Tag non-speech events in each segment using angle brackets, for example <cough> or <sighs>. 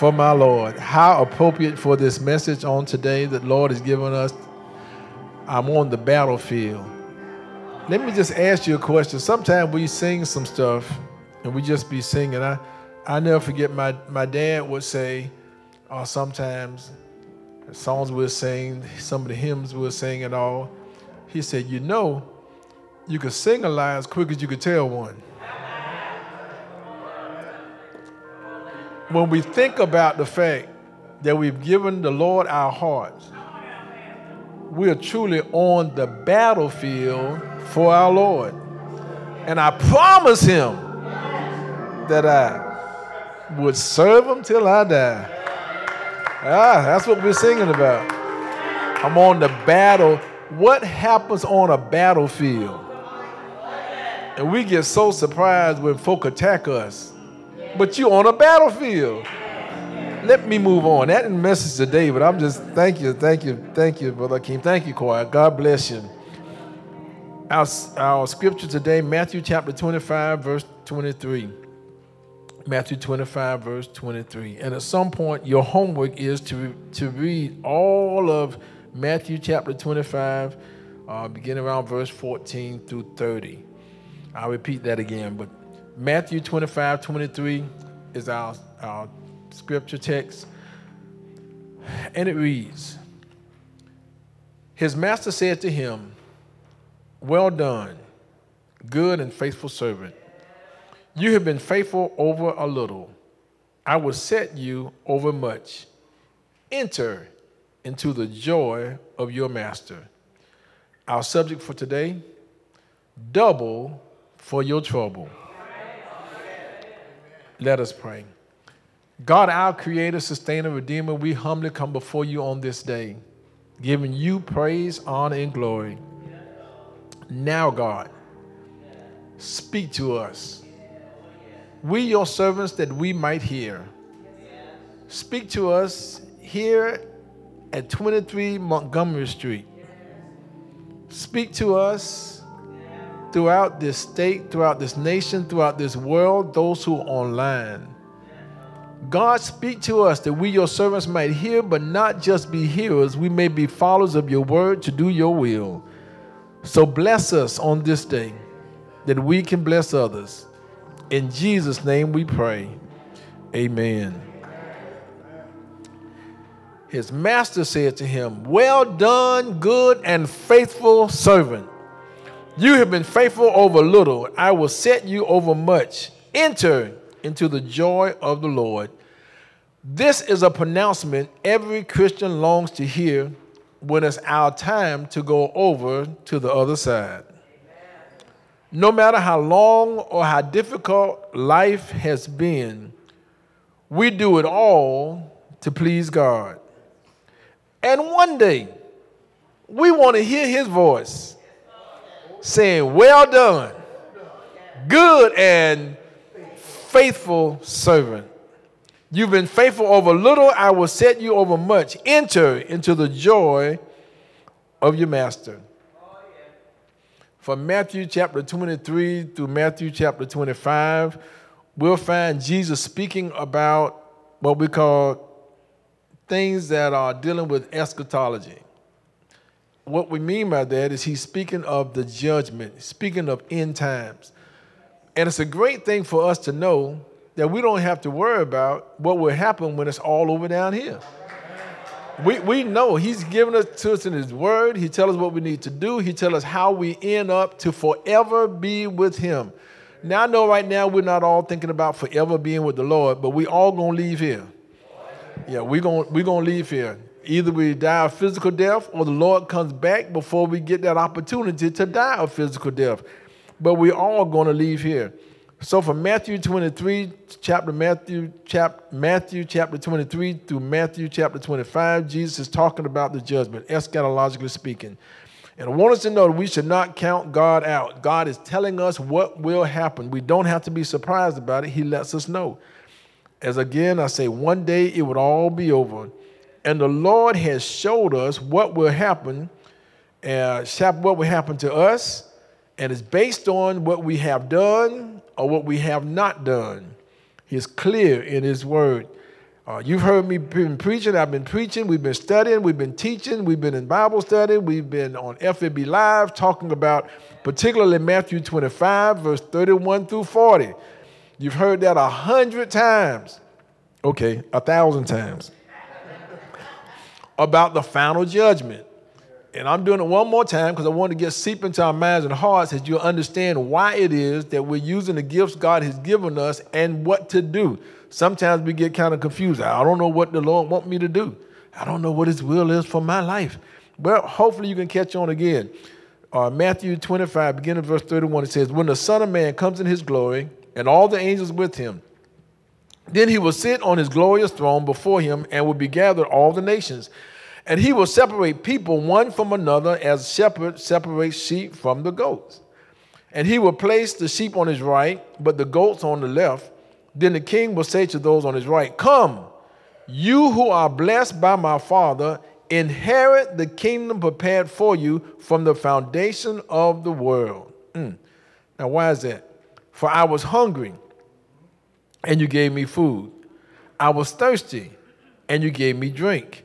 for my Lord. How appropriate for this message on today that Lord has given us. I'm on the battlefield. Let me just ask you a question. Sometimes we sing some stuff and we just be singing. I, I never forget my, my dad would say, or sometimes songs we'll sing, some of the hymns we'll sing and all. He said, You know, you could sing a line as quick as you could tell one. When we think about the fact that we've given the Lord our hearts, we are truly on the battlefield for our Lord. And I promise him that I would serve him till I die. Ah, that's what we're singing about. I'm on the battle. What happens on a battlefield? And we get so surprised when folk attack us but you're on a battlefield. Let me move on. That is message today, but I'm just thank you, thank you, thank you, Brother Akeem. Thank you, choir. God bless you. Our, our scripture today, Matthew chapter 25, verse 23. Matthew 25, verse 23. And at some point, your homework is to, to read all of Matthew chapter 25, uh, beginning around verse 14 through 30. I'll repeat that again, but Matthew 25, 23 is our, our scripture text. And it reads His master said to him, Well done, good and faithful servant. You have been faithful over a little. I will set you over much. Enter into the joy of your master. Our subject for today double for your trouble. Let us pray. God, our creator, sustainer, redeemer, we humbly come before you on this day, giving you praise, honor, and glory. Now, God, speak to us. We, your servants, that we might hear. Speak to us here at 23 Montgomery Street. Speak to us throughout this state, throughout this nation, throughout this world, those who are online. God, speak to us that we, your servants, might hear, but not just be hearers. We may be followers of your word to do your will. So bless us on this day that we can bless others. In Jesus' name we pray. Amen. His master said to him, Well done, good and faithful servant. You have been faithful over little, I will set you over much. Enter into the joy of the Lord. This is a pronouncement every Christian longs to hear when it's our time to go over to the other side. No matter how long or how difficult life has been, we do it all to please God. And one day, we want to hear His voice saying, Well done, good and faithful servant. You've been faithful over little, I will set you over much. Enter into the joy of your master. From Matthew chapter 23 through Matthew chapter 25, we'll find Jesus speaking about what we call things that are dealing with eschatology what we mean by that is he's speaking of the judgment, speaking of end times. And it's a great thing for us to know that we don't have to worry about what will happen when it's all over down here. We, we know he's given us to us in his word. He tells us what we need to do. He tells us how we end up to forever be with him. Now I know right now we're not all thinking about forever being with the Lord, but we all gonna leave here. Yeah, we're gonna we're gonna leave here. Either we die a physical death or the Lord comes back before we get that opportunity to die a physical death. But we're all going to leave here. So from Matthew 23, chapter Matthew, chap, Matthew chapter 23 through Matthew chapter 25, Jesus is talking about the judgment, eschatologically speaking. And I want us to know that we should not count God out. God is telling us what will happen. We don't have to be surprised about it. He lets us know. As again, I say, one day it would all be over. And the Lord has showed us what will happen, uh, what will happen to us, and it's based on what we have done or what we have not done. He's clear in His Word. Uh, you've heard me been preaching. I've been preaching. We've been studying. We've been teaching. We've been in Bible study. We've been on FAB Live talking about particularly Matthew 25, verse 31 through 40. You've heard that a hundred times. Okay, a thousand times. About the final judgment. And I'm doing it one more time because I want to get seep into our minds and hearts as you understand why it is that we're using the gifts God has given us and what to do. Sometimes we get kind of confused. I don't know what the Lord want me to do. I don't know what His will is for my life. Well, hopefully you can catch on again. Uh, Matthew 25, beginning verse 31, it says, When the Son of Man comes in His glory and all the angels with Him, then He will sit on His glorious throne before Him and will be gathered all the nations. And he will separate people one from another as shepherd separates sheep from the goats. And he will place the sheep on his right, but the goats on the left. Then the king will say to those on his right, Come, you who are blessed by my Father, inherit the kingdom prepared for you from the foundation of the world. Mm. Now, why is that? For I was hungry, and you gave me food. I was thirsty, and you gave me drink.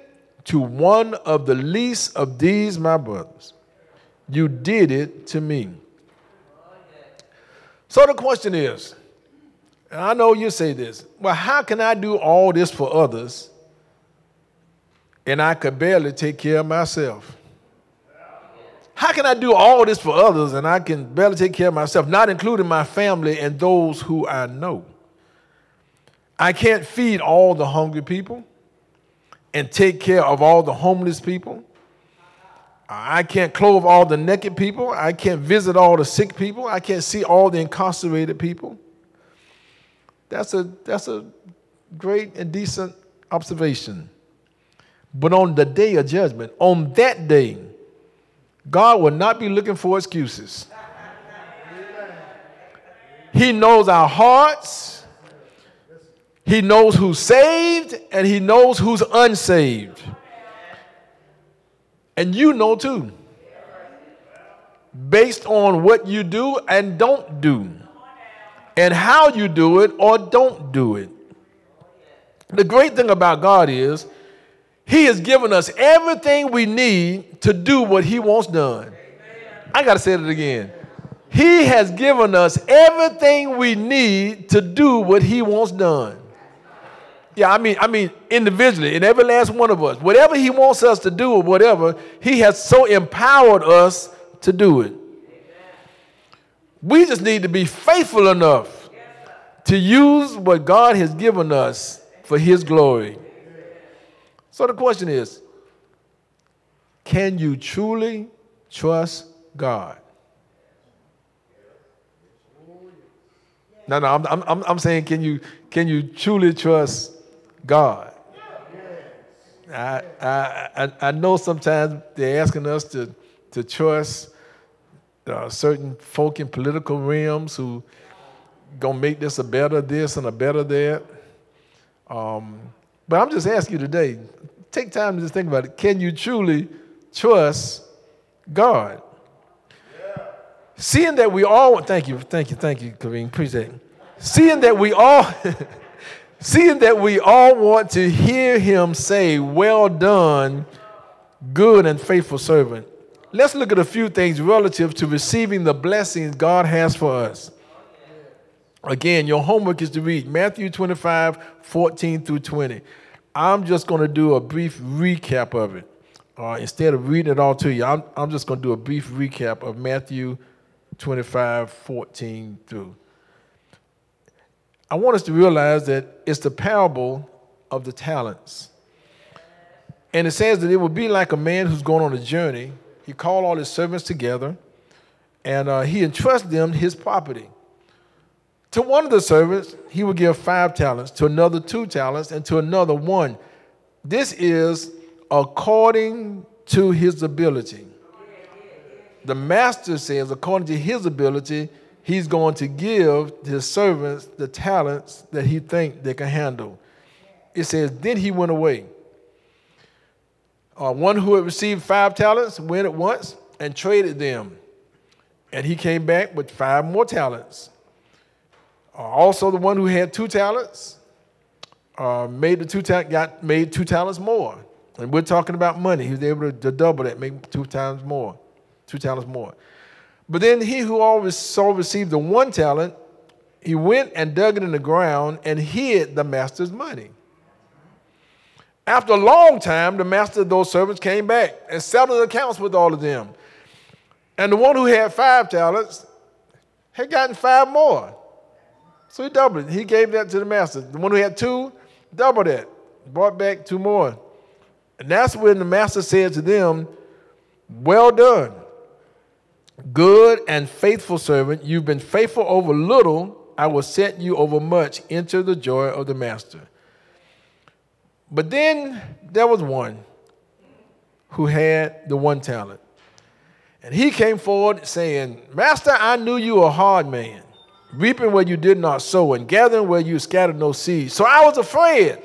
to one of the least of these, my brothers. You did it to me. So the question is, and I know you say this, well, how can I do all this for others and I could barely take care of myself? How can I do all this for others and I can barely take care of myself, not including my family and those who I know? I can't feed all the hungry people and take care of all the homeless people. I can't clothe all the naked people. I can't visit all the sick people. I can't see all the incarcerated people. That's a, that's a great and decent observation. But on the day of judgment, on that day, God will not be looking for excuses. He knows our hearts. He knows who's saved and he knows who's unsaved. And you know too. Based on what you do and don't do, and how you do it or don't do it. The great thing about God is He has given us everything we need to do what He wants done. I got to say it again. He has given us everything we need to do what He wants done. Yeah, I mean, I mean individually, in every last one of us. Whatever he wants us to do or whatever, he has so empowered us to do it. We just need to be faithful enough to use what God has given us for his glory. So the question is, can you truly trust God? No, no, I'm, I'm, I'm saying, can you, can you truly trust God. I, I, I know sometimes they're asking us to, to trust uh, certain folk in political realms who gonna make this a better this and a better that. Um, but I'm just asking you today, take time to just think about it. Can you truly trust God? Seeing that we all, thank you, thank you, thank you, Kareem, appreciate it. Seeing that we all, <laughs> Seeing that we all want to hear him say, Well done, good and faithful servant, let's look at a few things relative to receiving the blessings God has for us. Again, your homework is to read Matthew 25, 14 through 20. I'm just going to do a brief recap of it. Uh, instead of reading it all to you, I'm, I'm just going to do a brief recap of Matthew 25, 14 through. I want us to realize that it's the parable of the talents. And it says that it would be like a man who's going on a journey. He called all his servants together and uh, he entrusted them his property. To one of the servants, he would give five talents, to another, two talents, and to another, one. This is according to his ability. The master says, according to his ability, he's going to give his servants the talents that he think they can handle. It says, then he went away. Uh, one who had received five talents went at once and traded them. And he came back with five more talents. Uh, also, the one who had two talents uh, made the two ta- got made two talents more. And we're talking about money. He was able to, to double that, make two times more, two talents more. But then he who always saw received the one talent, he went and dug it in the ground and hid the master's money. After a long time, the master of those servants came back and settled the accounts with all of them. And the one who had five talents had gotten five more. So he doubled it. He gave that to the master. The one who had two, doubled that, brought back two more. And that's when the master said to them, Well done, good and faithful servant. You've been faithful over little, I will set you over much. Enter the joy of the master. But then there was one who had the one talent. And he came forward saying, Master, I knew you a hard man, reaping where you did not sow, and gathering where you scattered no seed. So I was afraid.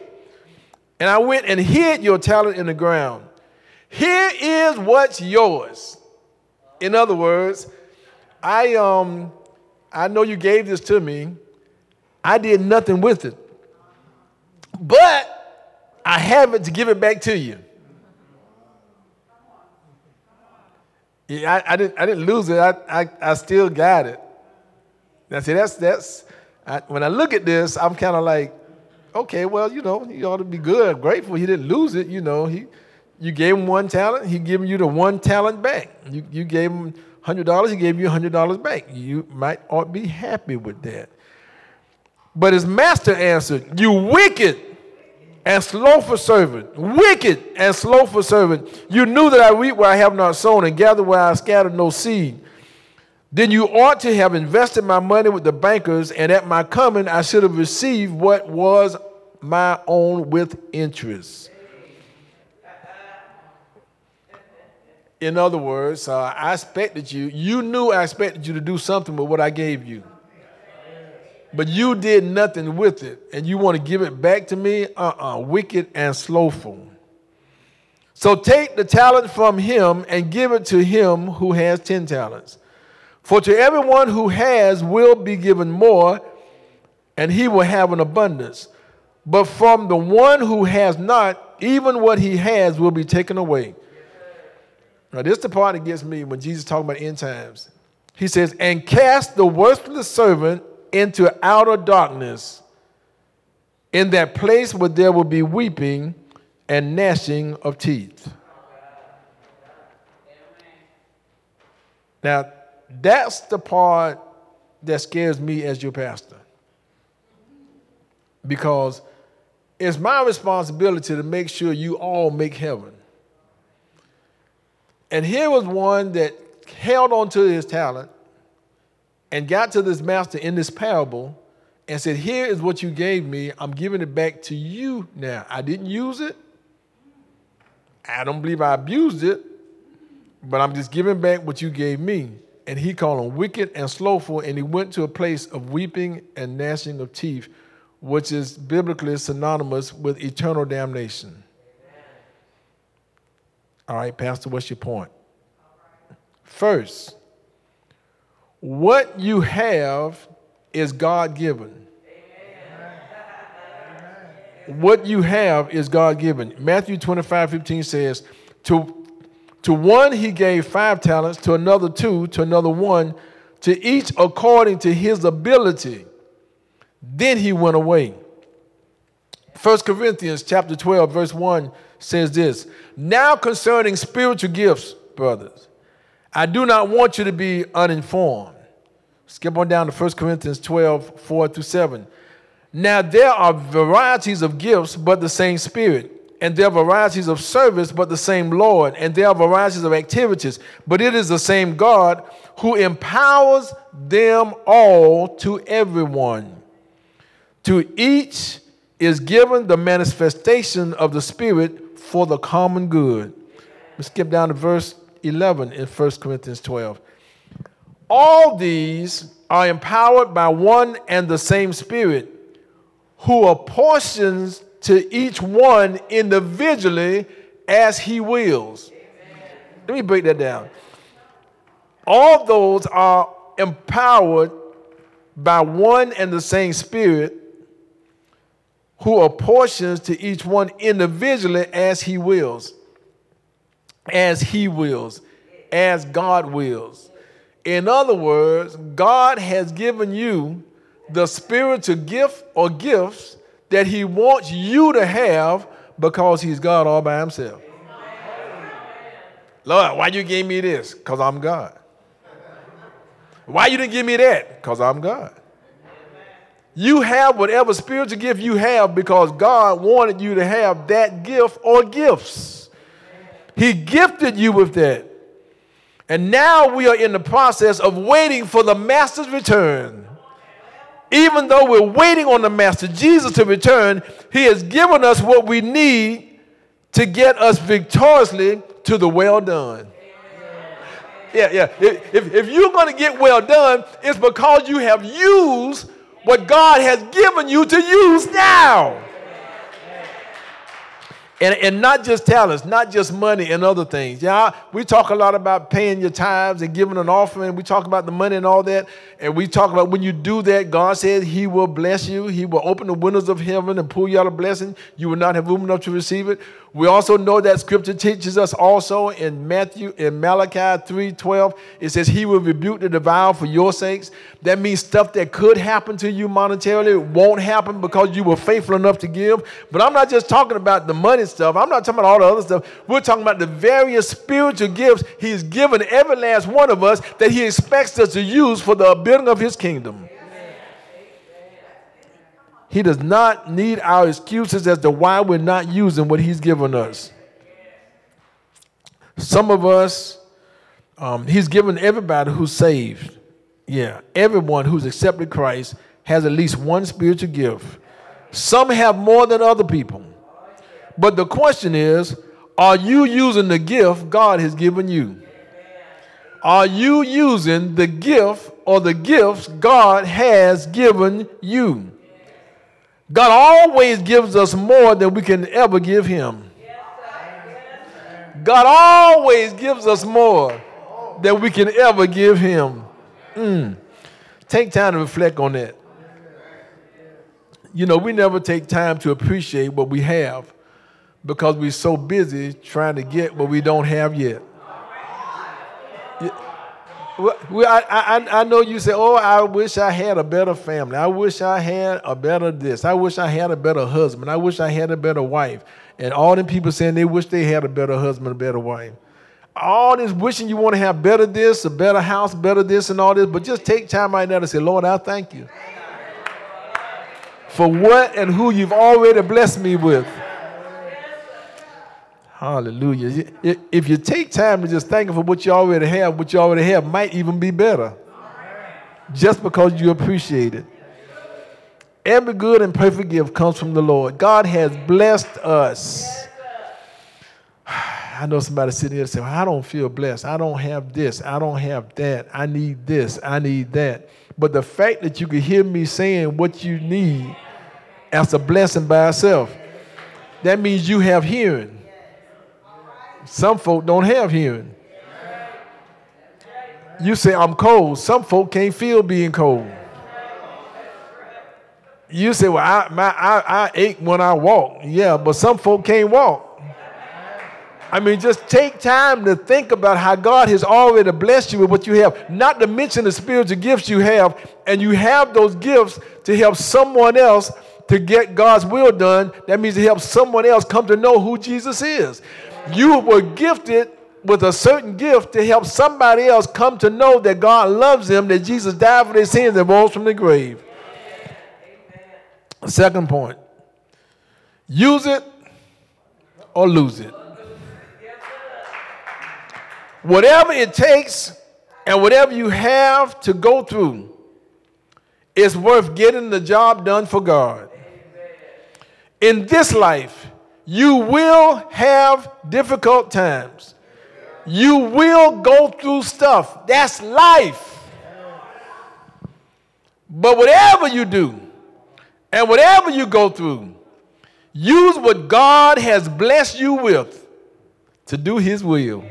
And I went and hid your talent in the ground. Here is what's yours. In other words, I um I know you gave this to me. I did nothing with it. But I have it to give it back to you. Yeah, I, I, didn't, I didn't lose it. I, I, I still got it. Now, see, that's, that's I, when I look at this, I'm kind of like, okay, well, you know, you ought to be good, grateful he didn't lose it. You know, he, you gave him one talent, he gave you the one talent back. You, you gave him $100, he gave you $100 back. You might ought be happy with that. But his master answered, You wicked and slothful servant, wicked and slothful servant. You knew that I reap where I have not sown and gather where I scattered no seed. Then you ought to have invested my money with the bankers, and at my coming I should have received what was my own with interest. In other words, uh, I expected you, you knew I expected you to do something with what I gave you but you did nothing with it, and you want to give it back to me? Uh uh wicked and slothful. So take the talent from him and give it to him who has 10 talents. For to everyone who has will be given more, and he will have an abundance. But from the one who has not, even what he has will be taken away. Now, this is the part that gets me when Jesus talking about end times. He says, And cast the worthless servant into outer darkness, in that place where there will be weeping and gnashing of teeth. Now, that's the part that scares me as your pastor. Because it's my responsibility to make sure you all make heaven. And here was one that held on to his talent and got to this master in this parable and said, Here is what you gave me. I'm giving it back to you now. I didn't use it. I don't believe I abused it, but I'm just giving back what you gave me. And he called him wicked and slothful, and he went to a place of weeping and gnashing of teeth, which is biblically synonymous with eternal damnation. All right, Pastor, what's your point? First, what you have is God given. What you have is God given. Matthew 25 15 says, to, to one he gave five talents, to another two, to another one, to each according to his ability. Then he went away. 1 Corinthians chapter 12, verse 1 says this Now concerning spiritual gifts, brothers, I do not want you to be uninformed. Skip on down to 1 Corinthians 12, 4 through 7. Now there are varieties of gifts, but the same Spirit. And there are varieties of service, but the same Lord. And there are varieties of activities, but it is the same God who empowers them all to everyone. To each is given the manifestation of the Spirit for the common good. Let's skip down to verse 11 in 1 Corinthians 12. All these are empowered by one and the same Spirit, who apportions to each one individually as he wills. Let me break that down. All those are empowered by one and the same Spirit who apportions to each one individually as he wills. As he wills. As God wills. In other words, God has given you the spiritual gift or gifts that he wants you to have because he's God all by himself. Lord, why you gave me this? Because I'm God. Why you didn't give me that? Because I'm God. You have whatever spiritual gift you have because God wanted you to have that gift or gifts. He gifted you with that. And now we are in the process of waiting for the master's return. Even though we're waiting on the master Jesus to return, he has given us what we need to get us victoriously to the well done. Yeah, yeah. If, if you're going to get well done, it's because you have used what God has given you to use now. And, and not just talents, not just money and other things. Yeah, we talk a lot about paying your tithes and giving an offering. We talk about the money and all that. And we talk about when you do that, God says He will bless you. He will open the windows of heaven and pull you out a blessing. You will not have room enough to receive it. We also know that scripture teaches us also in Matthew, in Malachi 3:12, it says, He will rebuke the devourer for your sakes. That means stuff that could happen to you monetarily won't happen because you were faithful enough to give. But I'm not just talking about the money stuff, I'm not talking about all the other stuff. We're talking about the various spiritual gifts He's given every last one of us that He expects us to use for the building of His kingdom. He does not need our excuses as to why we're not using what He's given us. Some of us, um, He's given everybody who's saved. Yeah, everyone who's accepted Christ has at least one spiritual gift. Some have more than other people. But the question is are you using the gift God has given you? Are you using the gift or the gifts God has given you? God always gives us more than we can ever give Him. God always gives us more than we can ever give Him. Mm. Take time to reflect on that. You know, we never take time to appreciate what we have because we're so busy trying to get what we don't have yet. I, I, I know you say, oh, I wish I had a better family. I wish I had a better this. I wish I had a better husband. I wish I had a better wife. And all them people saying they wish they had a better husband, a better wife. All this wishing you want to have better this, a better house, better this, and all this. But just take time right now to say, Lord, I thank you for what and who you've already blessed me with. Hallelujah. If you take time to just thank Him for what you already have, what you already have might even be better. Just because you appreciate it. Every good and perfect gift comes from the Lord. God has blessed us. <sighs> I know somebody sitting here saying, well, I don't feel blessed. I don't have this. I don't have that. I need this. I need that. But the fact that you can hear me saying what you need, that's a blessing by itself. That means you have hearing. Some folk don't have hearing. You say, I'm cold. Some folk can't feel being cold. You say, well, I, my, I, I ache when I walk. Yeah, but some folk can't walk. I mean, just take time to think about how God has already blessed you with what you have, not to mention the spiritual gifts you have, and you have those gifts to help someone else to get God's will done. That means to help someone else come to know who Jesus is. You were gifted with a certain gift to help somebody else come to know that God loves them, that Jesus died for their sins and rose from the grave. Second point use it or lose it. Whatever it takes and whatever you have to go through, it's worth getting the job done for God. In this life, you will have difficult times. You will go through stuff. That's life. But whatever you do and whatever you go through, use what God has blessed you with to do His will.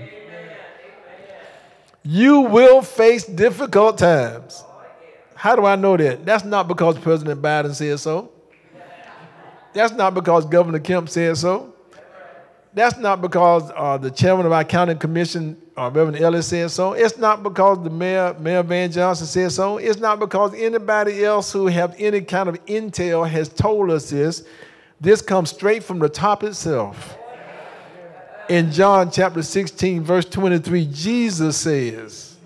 You will face difficult times. How do I know that? That's not because President Biden says so. That's not because Governor Kemp said so. That's not because uh, the chairman of our county commission, uh, Reverend Ellis, said so. It's not because the mayor, Mayor Van Johnson, said so. It's not because anybody else who have any kind of intel has told us this. This comes straight from the top itself. In John chapter 16, verse 23, Jesus says,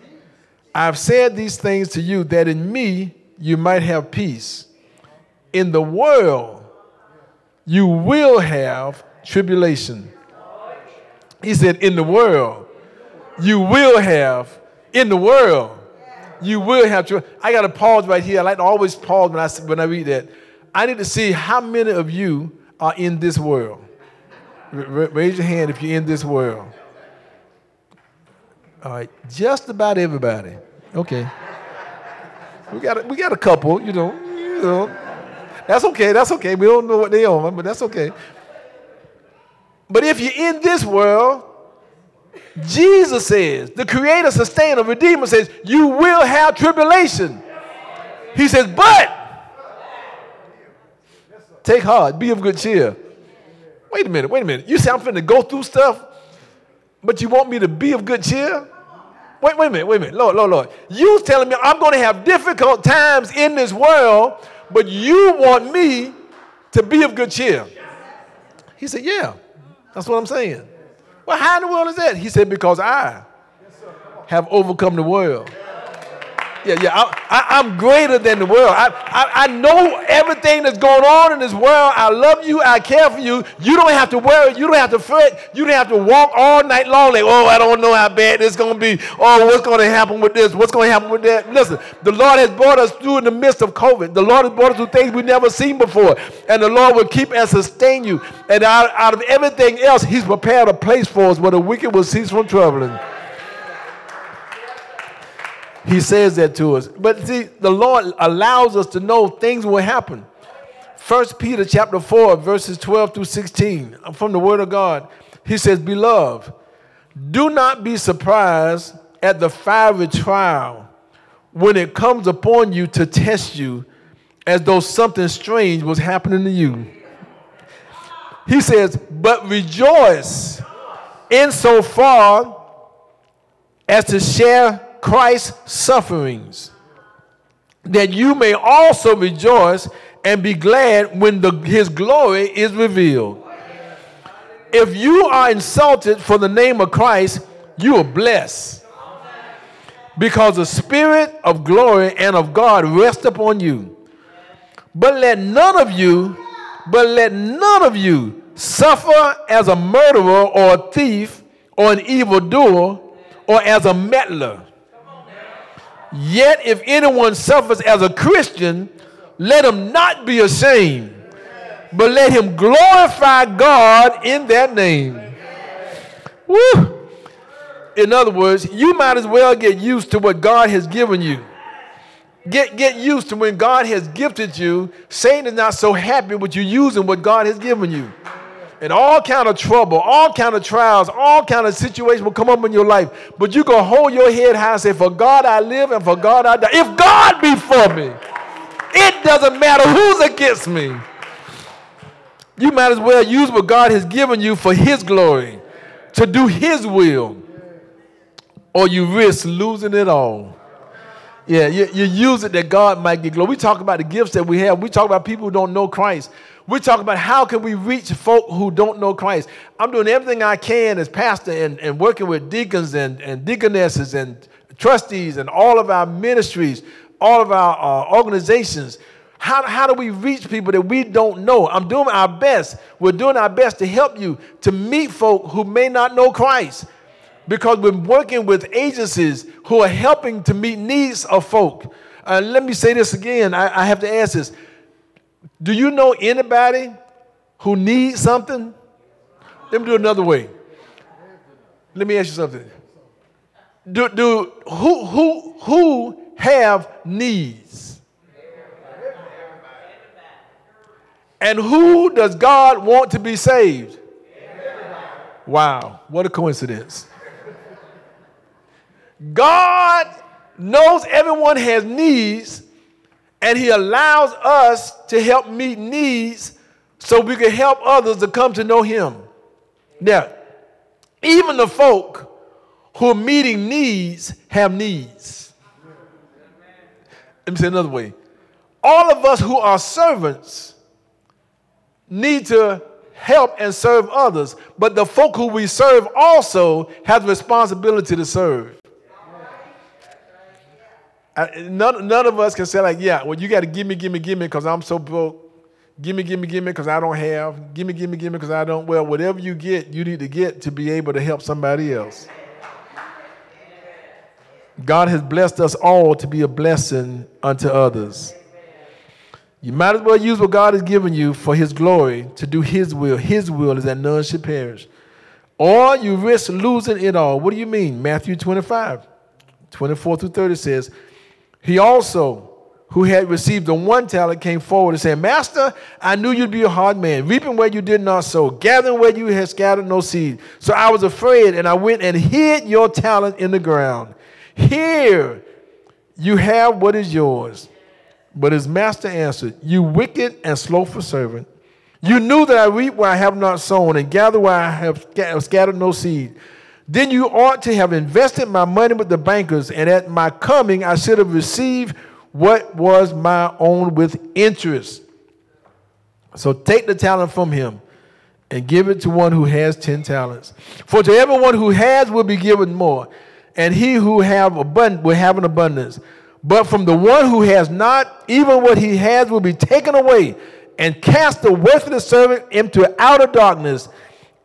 I've said these things to you that in me you might have peace. In the world you will have tribulation. He said, In the world, you will have, in the world, you will have to. I got to pause right here. I like to always pause when I, when I read that. I need to see how many of you are in this world. Raise your hand if you're in this world. All right, just about everybody. Okay. We got a, we got a couple, you know, you know. That's okay. That's okay. We don't know what they are, but that's okay. But if you're in this world, Jesus says, the creator, sustainer, redeemer says, you will have tribulation. He says, but take heart, be of good cheer. Wait a minute, wait a minute. You say I'm finna go through stuff, but you want me to be of good cheer? Wait, wait a minute, wait a minute. Lord, Lord, Lord. You telling me I'm to have difficult times in this world, but you want me to be of good cheer. He said, Yeah. That's what I'm saying. Well, how in the world is that? He said, Because I have overcome the world. Yeah, yeah, I, am greater than the world. I, I, I know everything that's going on in this world. I love you. I care for you. You don't have to worry. You don't have to fret. You don't have to walk all night long like, oh, I don't know how bad this is going to be. Oh, what's going to happen with this? What's going to happen with that? Listen, the Lord has brought us through in the midst of COVID. The Lord has brought us through things we've never seen before. And the Lord will keep and sustain you. And out, out of everything else, He's prepared a place for us where the wicked will cease from troubling. He says that to us. But see, the Lord allows us to know things will happen. First Peter chapter 4, verses 12 through 16, uh, from the Word of God. He says, Beloved, do not be surprised at the fiery trial when it comes upon you to test you as though something strange was happening to you. He says, But rejoice insofar as to share Christ's sufferings, that you may also rejoice and be glad when the, his glory is revealed. If you are insulted for the name of Christ, you are blessed. Because the Spirit of glory and of God rest upon you. But let none of you, but let none of you suffer as a murderer or a thief or an evildoer or as a meddler. Yet if anyone suffers as a Christian, let him not be ashamed, but let him glorify God in that name. Woo! In other words, you might as well get used to what God has given you. Get, get used to when God has gifted you, Satan is not so happy with you using what God has given you and all kind of trouble, all kind of trials, all kind of situations will come up in your life. But you can hold your head high and say, For God I live and for God I die. If God be for me, it doesn't matter who's against me. You might as well use what God has given you for his glory to do His will, or you risk losing it all. Yeah, you, you use it that God might get glory. We talk about the gifts that we have. We talk about people who don't know Christ. We talk about how can we reach folk who don't know Christ. I'm doing everything I can as pastor and, and working with deacons and, and deaconesses and trustees and all of our ministries, all of our uh, organizations. How, how do we reach people that we don't know? I'm doing our best. We're doing our best to help you to meet folk who may not know Christ because we're working with agencies who are helping to meet needs of folk. Uh, let me say this again. I, I have to ask this. Do you know anybody who needs something? Let me do it another way. Let me ask you something. Do, do who who who have needs? And who does God want to be saved? Wow, what a coincidence. God knows everyone has needs, and He allows us to help meet needs so we can help others to come to know Him. Now, even the folk who are meeting needs have needs. Let me say another way. All of us who are servants need to help and serve others, but the folk who we serve also have the responsibility to serve. None, none of us can say like, yeah, well, you got to give me, give me, give me because I'm so broke. Give me, give me, give me because I don't have. Give me, give me, give me because I don't. Well, whatever you get, you need to get to be able to help somebody else. God has blessed us all to be a blessing unto others. You might as well use what God has given you for His glory to do His will. His will is that none should perish. Or you risk losing it all. What do you mean? Matthew 25, 24 through 30 says, he also, who had received the one talent, came forward and said, Master, I knew you'd be a hard man, reaping where you did not sow, gathering where you had scattered no seed. So I was afraid, and I went and hid your talent in the ground. Here you have what is yours. But his master answered, You wicked and slothful servant. You knew that I reap where I have not sown, and gather where I have scattered no seed. Then you ought to have invested my money with the bankers, and at my coming I should have received what was my own with interest. So take the talent from him and give it to one who has ten talents. For to everyone who has will be given more, and he who have abundant will have an abundance. But from the one who has not, even what he has will be taken away, and cast the worthless servant into outer darkness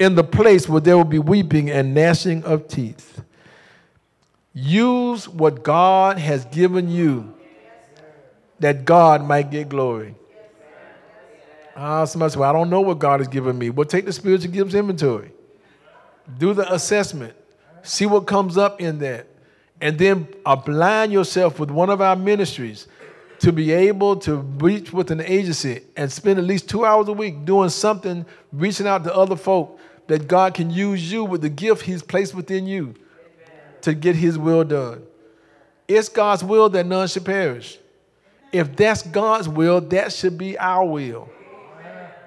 in the place where there will be weeping and gnashing of teeth. Use what God has given you that God might get glory. Ah, somebody said, well, I don't know what God has given me. Well, take the spiritual gifts inventory. Do the assessment. See what comes up in that. And then align yourself with one of our ministries to be able to reach with an agency and spend at least two hours a week doing something, reaching out to other folk that God can use you with the gift He's placed within you to get His will done. It's God's will that none should perish. If that's God's will, that should be our will.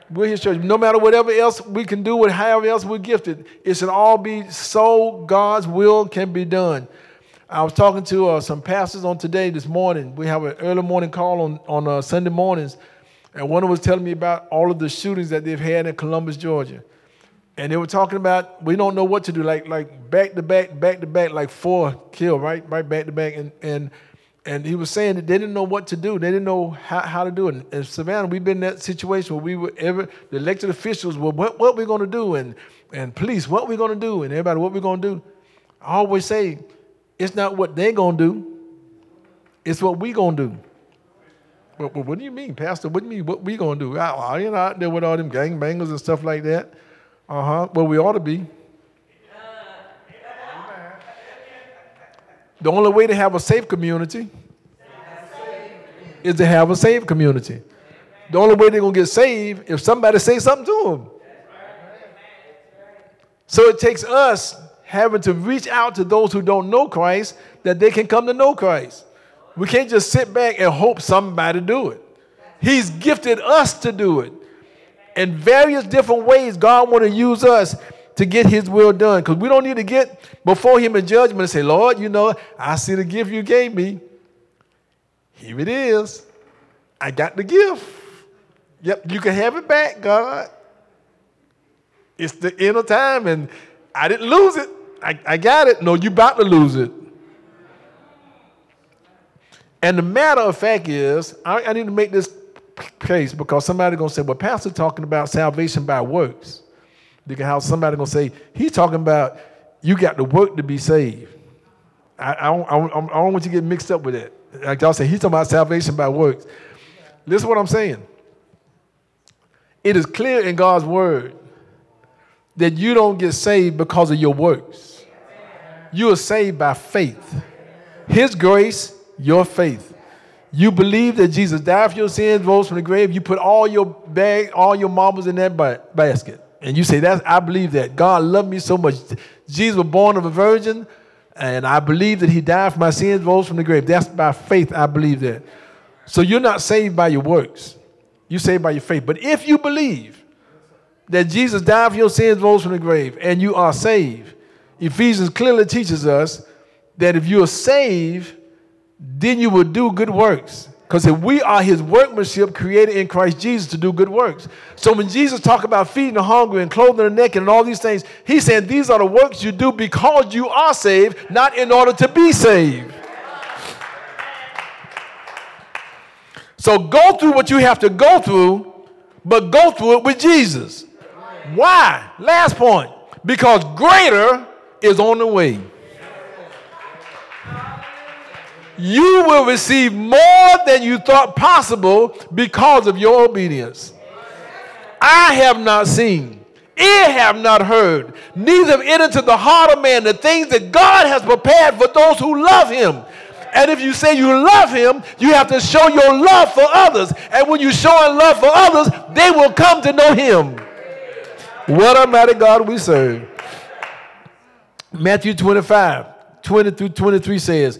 We're His church. No matter whatever else we can do, with however else we're gifted, it should all be so God's will can be done. I was talking to uh, some pastors on today this morning. We have an early morning call on, on uh, Sunday mornings, and one was telling me about all of the shootings that they've had in Columbus, Georgia and they were talking about we don't know what to do, like like back to back, back to back, like four kill, right, right back to back, and and and he was saying that they didn't know what to do, they didn't know how, how to do it. And Savannah, we've been in that situation where we were ever the elected officials were what what we're to do, and and police what we're to do, and everybody what we're to do. I always say it's not what they're to do, it's what we to do. But, but, what do you mean, Pastor? What do you mean? What we gonna do? I, I, you know, out there with all them gang bangers and stuff like that. Uh huh. Well, we ought to be. The only way to have a safe community is to have a saved community. The only way they're going to get saved if somebody say something to them. So it takes us having to reach out to those who don't know Christ that they can come to know Christ. We can't just sit back and hope somebody do it. He's gifted us to do it in various different ways, God want to use us to get his will done. Because we don't need to get before him in judgment and say, Lord, you know, I see the gift you gave me. Here it is. I got the gift. Yep, you can have it back, God. It's the end of time, and I didn't lose it. I, I got it. No, you about to lose it. And the matter of fact is, I, I need to make this case because somebody gonna say, "Well, Pastor talking about salvation by works." You can have somebody gonna say, "He's talking about you got to work to be saved." I, I, don't, I, I don't want you to get mixed up with that. Like y'all say, he's talking about salvation by works. Listen to what I'm saying. It is clear in God's word that you don't get saved because of your works. You are saved by faith. His grace, your faith. You believe that Jesus died for your sins, rose from the grave. You put all your bag, all your marbles in that basket. And you say, That's I believe that. God loved me so much. Jesus was born of a virgin, and I believe that he died for my sins, rose from the grave. That's by faith, I believe that. So you're not saved by your works. You're saved by your faith. But if you believe that Jesus died for your sins, rose from the grave, and you are saved, Ephesians clearly teaches us that if you are saved, then you will do good works. Because if we are his workmanship created in Christ Jesus to do good works. So when Jesus talked about feeding the hungry and clothing the naked and all these things, he said these are the works you do because you are saved, not in order to be saved. So go through what you have to go through, but go through it with Jesus. Why? Last point. Because greater is on the way. You will receive more than you thought possible because of your obedience. I have not seen, ear have not heard, neither have entered into the heart of man the things that God has prepared for those who love him. And if you say you love him, you have to show your love for others. And when you show love for others, they will come to know him. What a mighty God we serve. Matthew 25, 20 through 23 says,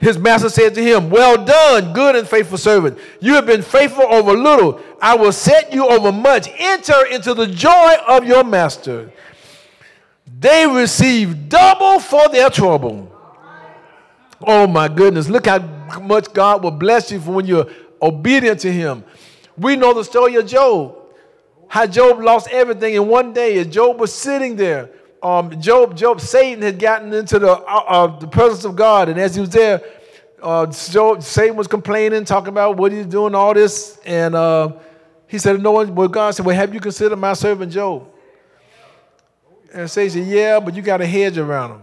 His master said to him, Well done, good and faithful servant. You have been faithful over little. I will set you over much. Enter into the joy of your master. They received double for their trouble. Oh my goodness. Look how much God will bless you for when you're obedient to Him. We know the story of Job. How Job lost everything in one day as Job was sitting there um, Job, Job, Satan had gotten into the, uh, uh, the presence of God, and as he was there, uh, Job, Satan was complaining, talking about what he's doing, all this, and uh, he said, "No one." God said, "Well, have you considered my servant Job?" And Satan said, "Yeah, but you got a hedge around him."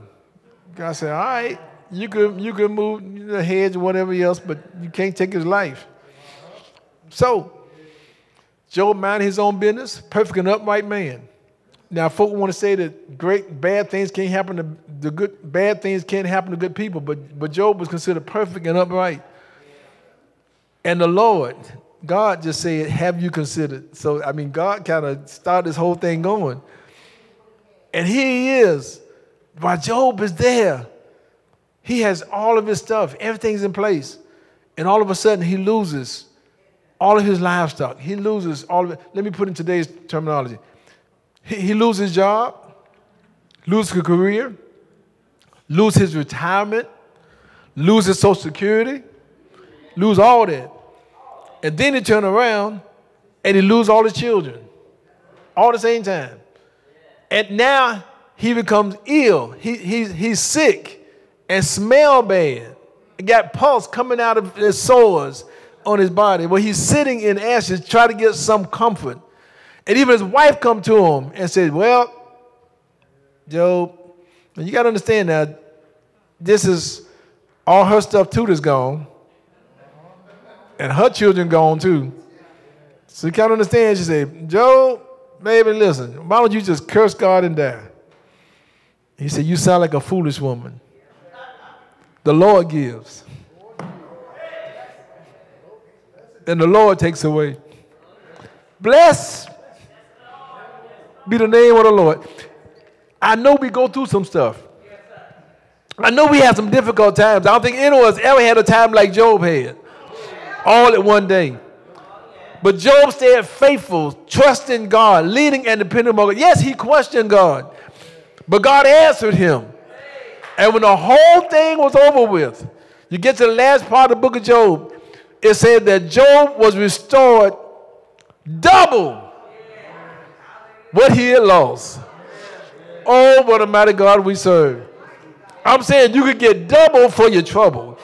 God said, "All right, you can you can move the hedge or whatever else, but you can't take his life." So, Job minded his own business, perfect and upright man. Now, folk want to say that great bad things can't happen to the good bad things can't happen to good people, but but Job was considered perfect and upright. And the Lord, God just said, Have you considered? So I mean, God kind of started this whole thing going. And here he is. While Job is there, he has all of his stuff, everything's in place. And all of a sudden he loses all of his livestock. He loses all of it. Let me put in today's terminology. He, he lose his job, lose his career, lose his retirement, lose his social security, lose all that. And then he turn around and he lose all his children all the same time. And now he becomes ill. He, he's, he's sick and smell bad. He got pulse coming out of his sores on his body. Well, he's sitting in ashes, trying to get some comfort. And even his wife come to him and said, well, Job, you got to understand that this is all her stuff too that's gone. And her children gone too. So you can't understand. She said, Job, baby, listen, why don't you just curse God and die? He said, You sound like a foolish woman. The Lord gives, and the Lord takes away. Bless be the name of the Lord. I know we go through some stuff. I know we have some difficult times. I don't think anyone has ever had a time like Job had, all at one day. But Job stayed faithful, trusting God, leading and depending on God. Yes, he questioned God, but God answered him. And when the whole thing was over with, you get to the last part of the book of Job, it said that Job was restored double what he had lost. Oh, what a mighty God we serve. I'm saying you could get double for your trouble.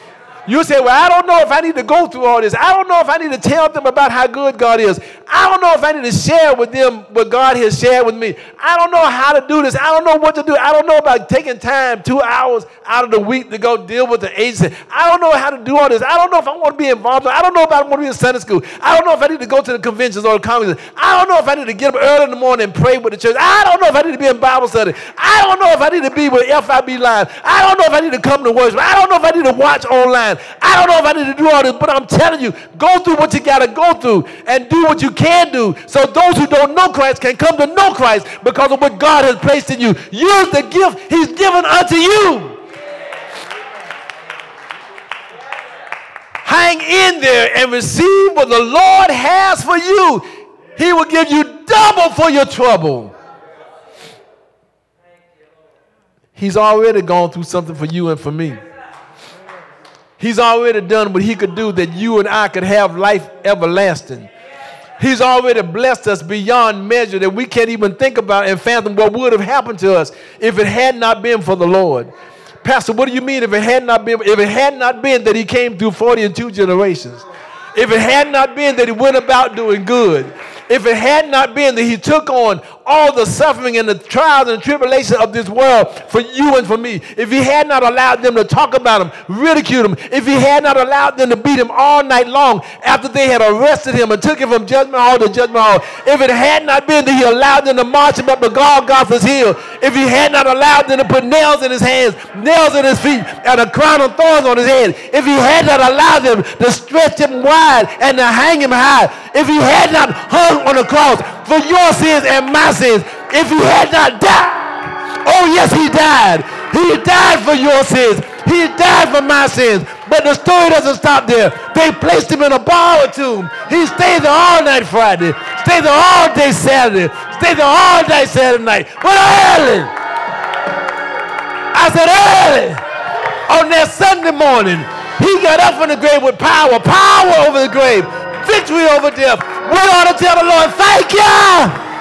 You say, Well, I don't know if I need to go through all this. I don't know if I need to tell them about how good God is. I don't know if I need to share with them what God has shared with me. I don't know how to do this. I don't know what to do. I don't know about taking time, two hours out of the week to go deal with the agency. I don't know how to do all this. I don't know if I want to be involved. I don't know if I want to be in Sunday school. I don't know if I need to go to the conventions or the conferences. I don't know if I need to get up early in the morning and pray with the church. I don't know if I need to be in Bible study. I don't know if I need to be with FIB Live. I don't know if I need to come to worship. I don't know if I need to watch online. I don't know if I need to do all this, but I'm telling you, go through what you got to go through and do what you can do so those who don't know Christ can come to know Christ because of what God has placed in you. Use the gift He's given unto you. Hang in there and receive what the Lord has for you. He will give you double for your trouble. He's already gone through something for you and for me. He's already done what he could do that you and I could have life everlasting. He's already blessed us beyond measure that we can't even think about and fathom what would have happened to us if it had not been for the Lord. Pastor, what do you mean if it had not been if it had not been that he came through 42 generations? If it had not been that he went about doing good, if it had not been that he took on all the suffering and the trials and tribulations of this world for you and for me, if he had not allowed them to talk about him, ridicule him, if he had not allowed them to beat him all night long after they had arrested him and took him from judgment hall to judgment hall, if it had not been that he allowed them to march him up to Golgotha's hill, if he had not allowed them to put nails in his hands, nails in his feet, and a crown of thorns on his head, if he had not allowed them to stretch him wide and to hang him high, if he had not hung on the cross for your sins and my sins, if he had not died, oh yes, he died. He died for your sins. He died for my sins. But the story doesn't stop there. They placed him in a borrowed tomb. He stayed there all night Friday, stayed there all day Saturday, stayed there all night Saturday night. But early, I said early, on that Sunday morning, he got up from the grave with power, power over the grave, victory over death. We ought to tell the Lord, thank you.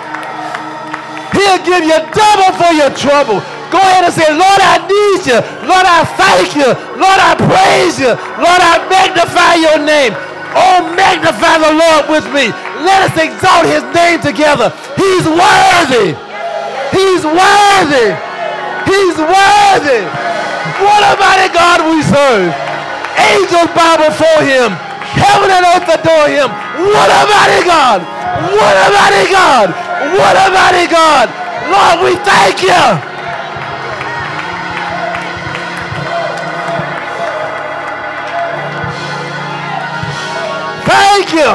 He'll give you double for your trouble. Go ahead and say, Lord, I need you. Lord, I thank you. Lord, I praise you. Lord, I magnify your name. Oh, magnify the Lord with me. Let us exalt his name together. He's worthy. He's worthy. He's worthy. What a mighty God we serve. Angels bow before him. Heaven and earth adore him. What a mighty God. What a mighty God. What a mighty God. Lord, we thank you. Thank you.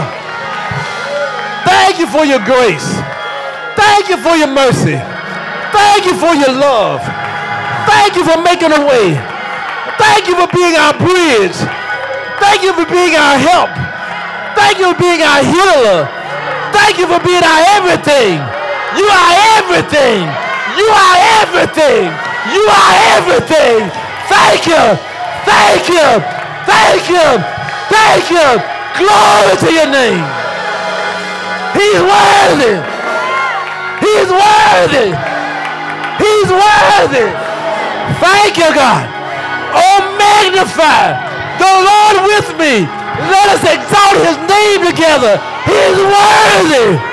Thank you for your grace. Thank you for your mercy. Thank you for your love. Thank you for making a way. Thank you for being our bridge. Thank you for being our help. Thank you for being our healer. Thank you for being our everything. You are everything. You are everything. You are everything. Thank you. Thank you. Thank you. Thank you. Glory to your name. He's worthy. He's worthy. He's worthy. Thank you, God. Oh, magnify the Lord with me. Let us exalt his name together. He is worthy.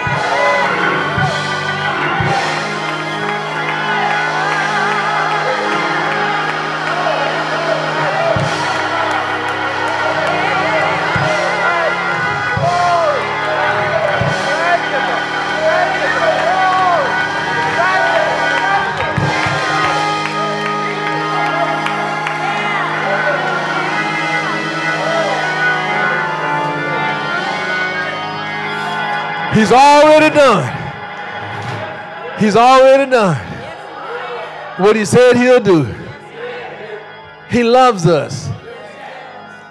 He's already done. He's already done what he said he'll do. He loves us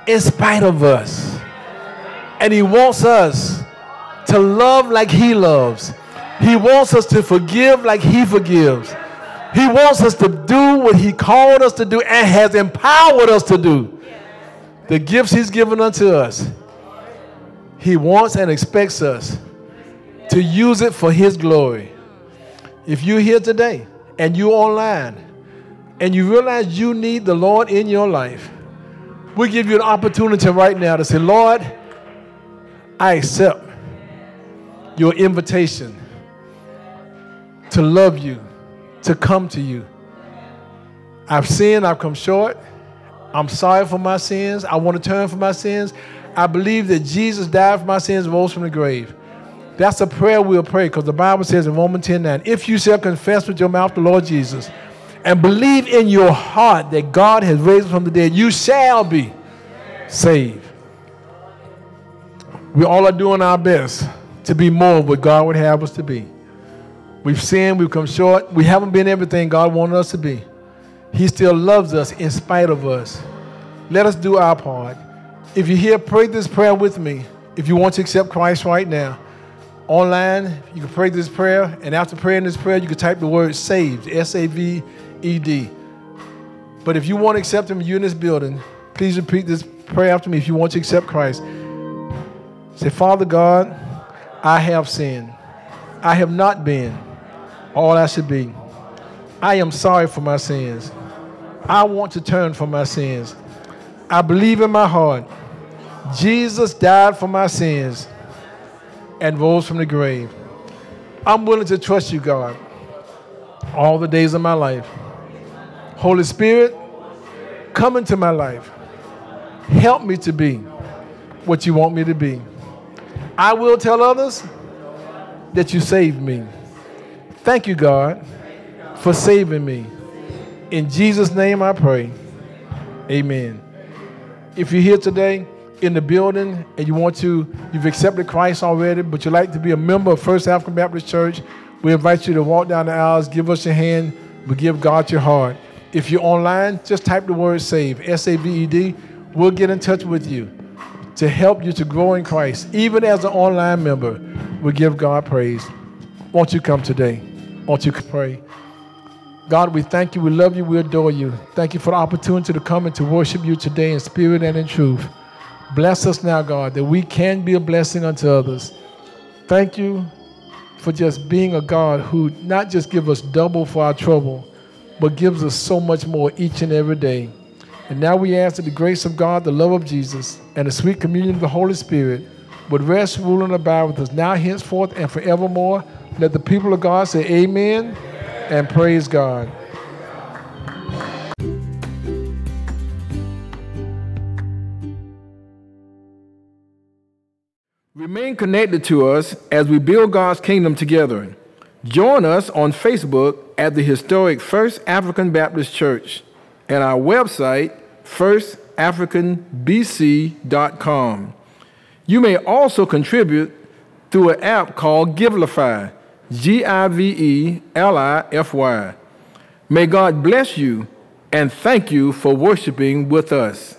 in spite of us. And he wants us to love like he loves. He wants us to forgive like he forgives. He wants us to do what he called us to do and has empowered us to do. The gifts he's given unto us. He wants and expects us to use it for his glory. If you're here today and you're online and you realize you need the Lord in your life, we give you an opportunity right now to say, Lord, I accept your invitation to love you, to come to you. I've sinned, I've come short. I'm sorry for my sins. I want to turn from my sins. I believe that Jesus died for my sins, rose from the grave. That's a prayer we'll pray because the Bible says in Romans 10 9, if you shall confess with your mouth the Lord Jesus and believe in your heart that God has raised him from the dead, you shall be saved. We all are doing our best to be more of what God would have us to be. We've sinned, we've come short, we haven't been everything God wanted us to be. He still loves us in spite of us. Let us do our part. If you're here, pray this prayer with me. If you want to accept Christ right now, online, you can pray this prayer, and after praying this prayer, you can type the word saved, S A V E D. But if you want to accept Him, you're in this building, please repeat this prayer after me if you want to accept Christ. Say, Father God, I have sinned. I have not been all I should be. I am sorry for my sins. I want to turn from my sins. I believe in my heart Jesus died for my sins and rose from the grave. I'm willing to trust you, God, all the days of my life. Holy Spirit, come into my life. Help me to be what you want me to be. I will tell others that you saved me. Thank you, God, for saving me. In Jesus' name I pray. Amen. If you're here today in the building and you want to, you've accepted Christ already, but you'd like to be a member of First African Baptist Church, we invite you to walk down the aisles, give us your hand, but give God your heart. If you're online, just type the word SAVE, S A V E D. We'll get in touch with you to help you to grow in Christ. Even as an online member, we give God praise. Won't you come today? Won't you pray? God, we thank you, we love you, we adore you. Thank you for the opportunity to come and to worship you today in spirit and in truth. Bless us now, God, that we can be a blessing unto others. Thank you for just being a God who not just give us double for our trouble, but gives us so much more each and every day. And now we ask that the grace of God, the love of Jesus, and the sweet communion of the Holy Spirit would rest, rule, and abide with us now, henceforth, and forevermore. Let the people of God say amen and praise God. Remain connected to us as we build God's kingdom together. Join us on Facebook at the historic First African Baptist Church and our website, firstafricanbc.com. You may also contribute through an app called Givelify, G I V E L I F Y. May God bless you and thank you for worshiping with us.